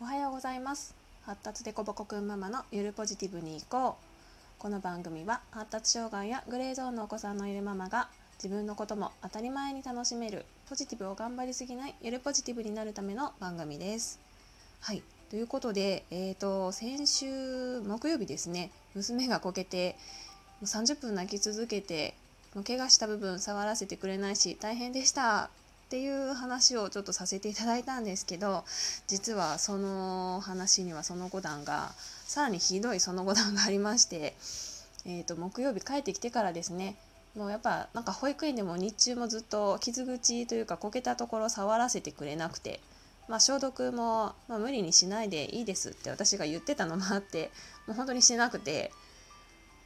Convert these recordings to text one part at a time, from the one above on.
おはようございます。発達デコボコくんママのゆるポジティブに行こう。この番組は発達障害やグレーゾーンのお子さんのいるママが自分のことも当たり前に楽しめるポジティブを頑張りすぎないゆるポジティブになるための番組です。はい。ということで、えーと、先週木曜日ですね。娘がこけて30分泣き続けて怪我した部分触らせてくれないし大変でした。っていう話をちょっとさせていただいたんですけど実はその話にはその後段がさらにひどいその後段がありまして、えーと、木曜日帰ってきてからですねもうやっぱなんか保育園でも日中もずっと傷口というかこけたところ触らせてくれなくて、まあ、消毒も、まあ、無理にしないでいいですって私が言ってたのもあってもう本当にしなくて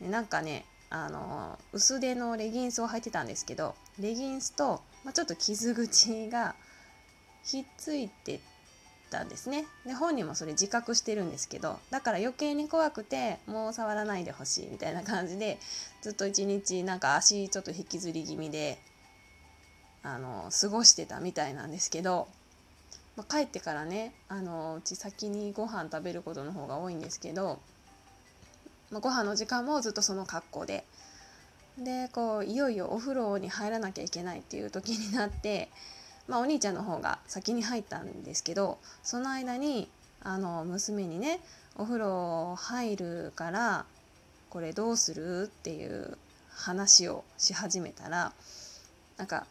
なんかねあの薄手のレギンスを履いてたんですけどレギンスと、まあ、ちょっと傷口がひっついてたんですね。で本人もそれ自覚してるんですけどだから余計に怖くてもう触らないでほしいみたいな感じでずっと一日なんか足ちょっと引きずり気味であの過ごしてたみたいなんですけど、まあ、帰ってからねあのうち先にご飯食べることの方が多いんですけどまあ、ご飯の時間もずっとその格好ででこういよいよお風呂に入らなきゃいけないっていう時になって、まあ、お兄ちゃんの方が先に入ったんですけどその間にあの娘にねお風呂入るからこれどうするっていう話をし始めたらなんか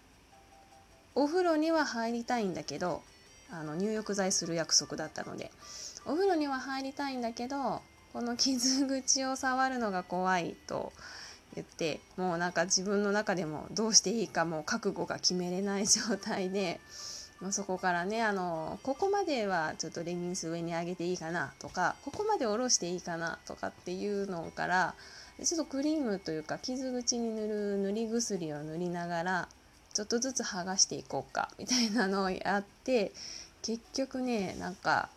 お風呂には入りたいんだけどあの入浴剤する約束だったのでお風呂には入りたいんだけどこの傷口を触るのが怖いと言ってもうなんか自分の中でもどうしていいかもう覚悟が決めれない状態で、まあ、そこからねあのここまではちょっとレギンス上に上げていいかなとかここまで下ろしていいかなとかっていうのからちょっとクリームというか傷口に塗る塗り薬を塗りながらちょっとずつ剥がしていこうかみたいなのをやって結局ねなんか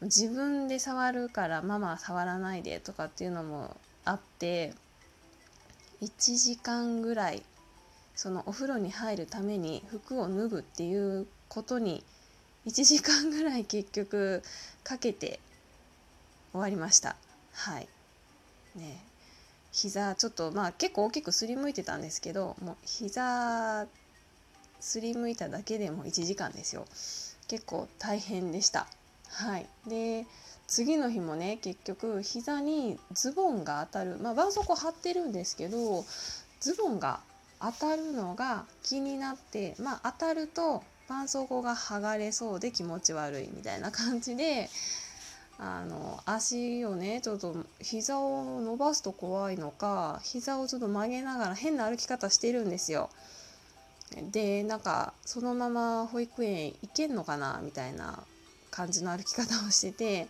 自分で触るからママは触らないでとかっていうのもあって1時間ぐらいそのお風呂に入るために服を脱ぐっていうことに1時間ぐらい結局かけて終わりました。はい。ね。膝ちょっとまあ結構大きくすりむいてたんですけどもう膝すりむいただけでも1時間ですよ。結構大変でした。はい、で次の日もね結局膝にズボンが当たるまあ絆創膏貼ってるんですけどズボンが当たるのが気になってまあ当たると絆創膏が剥がれそうで気持ち悪いみたいな感じであの足をねちょっと膝を伸ばすと怖いのか膝をちょっと曲げながら変な歩き方してるんですよ。でなんかそのまま保育園行けんのかなみたいな感じの歩き方をしてて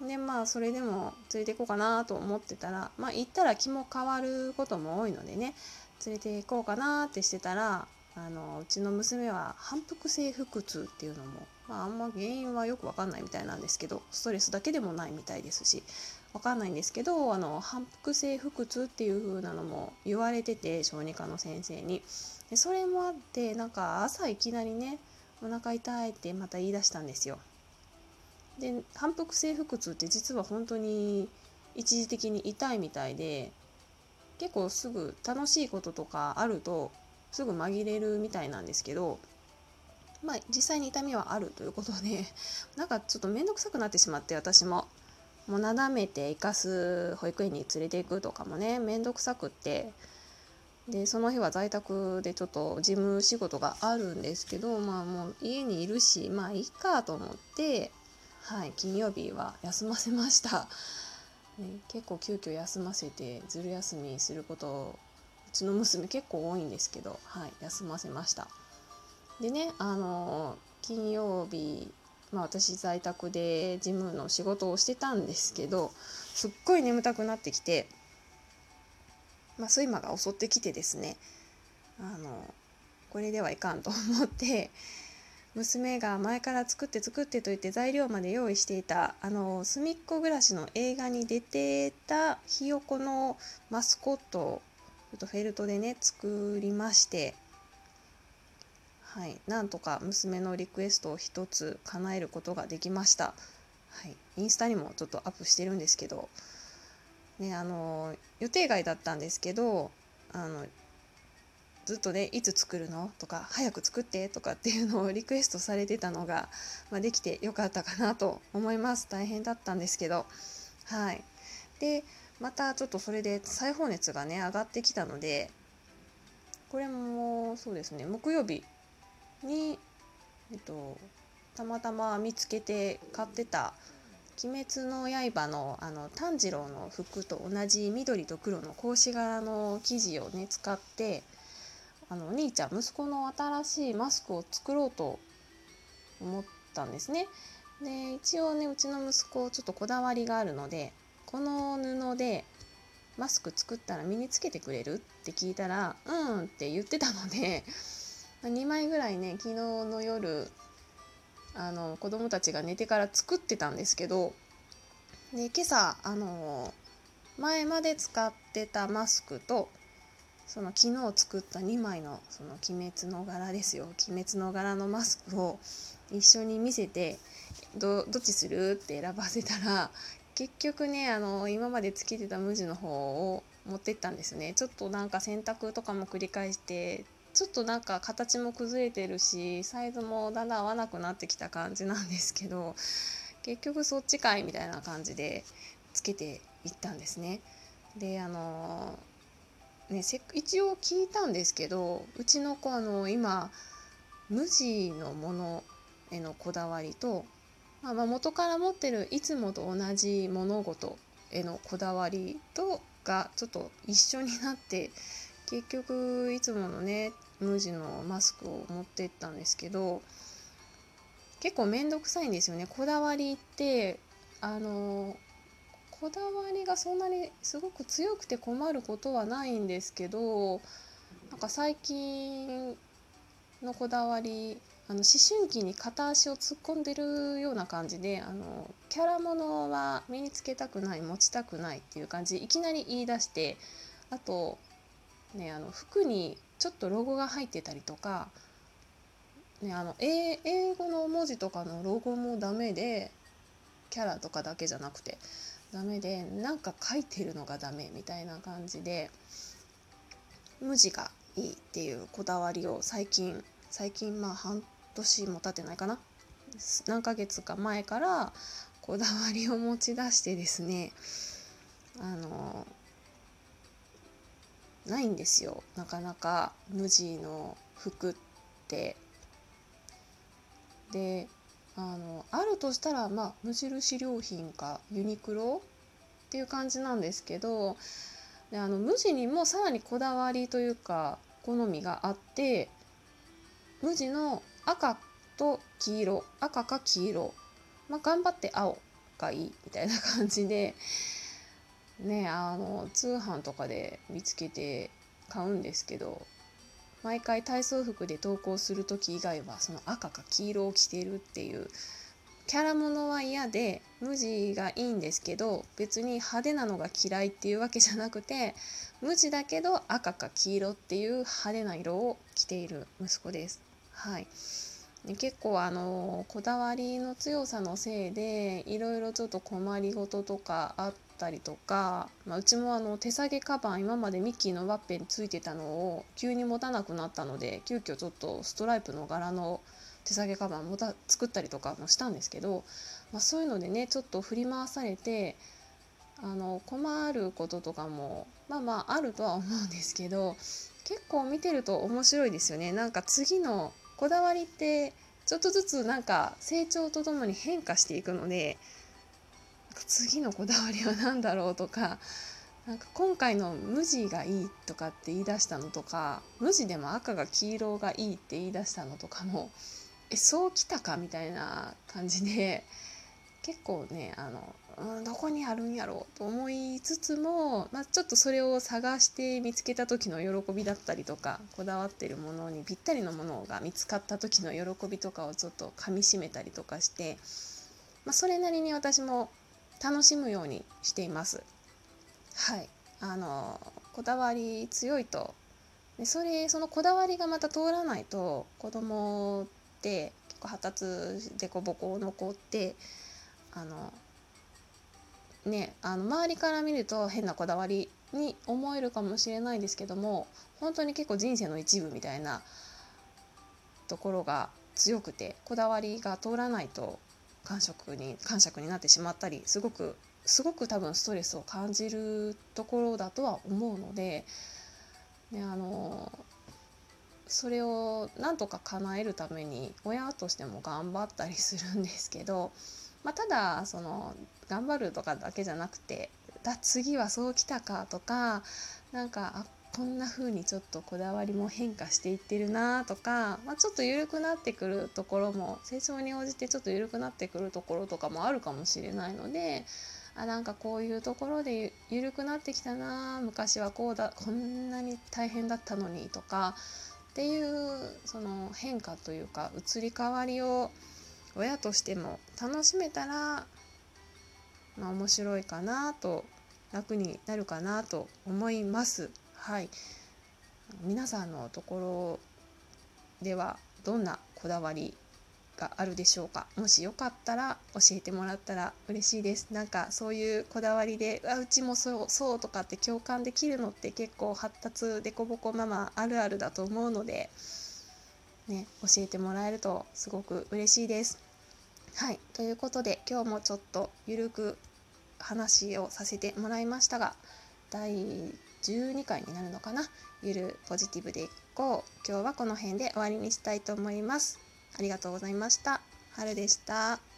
でまあそれでも連れて行こうかなと思ってたらまあ行ったら気も変わることも多いのでね連れて行こうかなってしてたらあのうちの娘は反復性腹痛っていうのも、まあ、あんま原因はよく分かんないみたいなんですけどストレスだけでもないみたいですし分かんないんですけどあの反復性腹痛っていう風なのも言われてて小児科の先生に。でそれもあってなんか朝いきなりねお腹痛いってまた言い出したんですよ。で反復性腹痛って実は本当に一時的に痛いみたいで結構すぐ楽しいこととかあるとすぐ紛れるみたいなんですけどまあ実際に痛みはあるということで なんかちょっと面倒くさくなってしまって私も。もうなだめて生かす保育園に連れていくとかもね面倒くさくって。でその日は在宅でちょっと事務仕事があるんですけどまあもう家にいるしまあいいかと思ってはい、金曜日は休ませました、ね、結構急遽休ませてずる休みすることうちの娘結構多いんですけど、はい、休ませました。でねあの金曜日まあ、私在宅で事務の仕事をしてたんですけどすっごい眠たくなってきて、まあ、睡魔が襲ってきてですねあのこれではいかんと思って娘が前から作って作ってと言って材料まで用意していたあの隅っこ暮らしの映画に出てたひよこのマスコットをちょっとフェルトでね作りましてはい、なんとか娘のリクエストを一つ叶えることができました。はい、インスタにもちょっとアップしてるんですけど、ね、あの予定外だったんですけどあのずっとねいつ作るの？とか早く作ってとかっていうのをリクエストされてたのが、まあ、できてよかったかなと思います。大変だったんですけど。はい。でまたちょっとそれで裁縫熱がね上がってきたのでこれもそうですね。木曜日にえっとたまたま見つけて買ってた「鬼滅の刃の」あの炭治郎の服と同じ緑と黒の格子柄の生地をね使ってあのお兄ちゃん息子の新しいマスクを作ろうと思ったんですね。で一応ねうちの息子ちょっとこだわりがあるのでこの布でマスク作ったら身につけてくれるって聞いたら「うん」って言ってたので 2枚ぐらいね昨日の夜あの子供たちが寝てから作ってたんですけどで今朝あの前まで使ってたマスクとその昨日作った2枚のその鬼滅の柄ですよ。鬼滅の柄のマスクを一緒に見せてどどっちする？って選ばせたら 結局ねあの今までつけてた無地の方を持ってったんですね。ちょっとなんか洗濯とかも繰り返してちょっとなんか形も崩れてるしサイズもだんだん合わなくなってきた感じなんですけど結局そっちかいみたいな感じでつけていったんですね。であのね、一応聞いたんですけどうちの子あの今無地のものへのこだわりと、まあ、まあ元から持ってるいつもと同じ物事へのこだわりとがちょっと一緒になって結局いつものね無地のマスクを持ってったんですけど結構面倒くさいんですよね。こだわりってあのこだわりがそんなにすごく強くて困ることはないんですけどなんか最近のこだわりあの思春期に片足を突っ込んでるような感じであのキャラものは身につけたくない持ちたくないっていう感じいきなり言い出してあと、ね、あの服にちょっとロゴが入ってたりとか、ね、あの英語の文字とかのロゴもダメでキャラとかだけじゃなくて。ダメでなんか書いてるのがダメみたいな感じで無地がいいっていうこだわりを最近最近まあ半年も経ってないかな。何ヶ月か前からこだわりを持ち出してですねあのないんですよ。なかなか無地の服って。であのあるとしたら、まあ、無印良品かユニクロっていう感じなんですけどであの無地にもさらにこだわりというか好みがあって無地の赤と黄色赤か黄色、まあ、頑張って青がいいみたいな感じでねあの通販とかで見つけて買うんですけど毎回体操服で投稿する時以外はその赤か黄色を着てるっていうキャラものは嫌で無地がいいんですけど別に派手なのが嫌いっていうわけじゃなくて無地だけど赤か黄色っていう派手な色を着ている息子です。はい、結構あのこだわりの強さのせいでいろいろちょっと困りごととかあっったりとか、まあ、うちもあの手提げカバン今までミッキーのワッペンついてたのを急に持たなくなったので急遽ちょっとストライプの柄の手提げカバンもた作ったりとかもしたんですけど、まあ、そういうのでねちょっと振り回されてあの困ることとかもまあまああるとは思うんですけど結構見てると面白いですよね。なんか次のこだわりってちょっとずつなんか成長とともに変化していくので次のこだわりは何だろうとかなんか今回の無地がいいとかって言い出したのとか無地でも赤が黄色がいいって言い出したのとかもえそうきたかみたいな感じで結構ねあの、うん、どこにあるんやろうと思いつつも、まあ、ちょっとそれを探して見つけた時の喜びだったりとかこだわってるものにぴったりのものが見つかった時の喜びとかをちょっとかみしめたりとかして、まあ、それなりに私も楽しむようにしています。はいあのこだわり強いとでそれそのこだわりがまた通らないと子供って結構発達でこぼこ残ってあのねあの周りから見ると変なこだわりに思えるかもしれないですけども本当に結構人生の一部みたいなところが強くてこだわりが通らないと感触に感触になってしまったりすごくすごく多分ストレスを感じるところだとは思うので、ね、あのそれをなんとか叶えるために親としても頑張ったりするんですけど、まあ、ただその頑張るとかだけじゃなくてだ次はそうきたかとかなんかあこんな風にちょっとこだわりも変化していってるなとか、まあ、ちょっと緩くなってくるところも成長に応じてちょっと緩くなってくるところとかもあるかもしれないのであなんかこういうところで緩くなってきたな昔はこうだこんなに大変だったのにとかっていうその変化というか移り変わりを親としても楽しめたら、まあ、面白いかなと楽になるかなと思います。はい、皆さんのところではどんなこだわりがあるでしょうか？もしよかったら教えてもらったら嬉しいです。なんかそういうこだわりであうちもそうそうとかって共感できるのって結構発達でこぼこママあるあるだと思うのでね教えてもらえるとすごく嬉しいです。はい。ということで今日もちょっとゆるく話をさせてもらいましたが第12回になるのかな？ゆるポジティブでいこう今日はこの辺で終わりにしたいと思いますありがとうございました。春でした。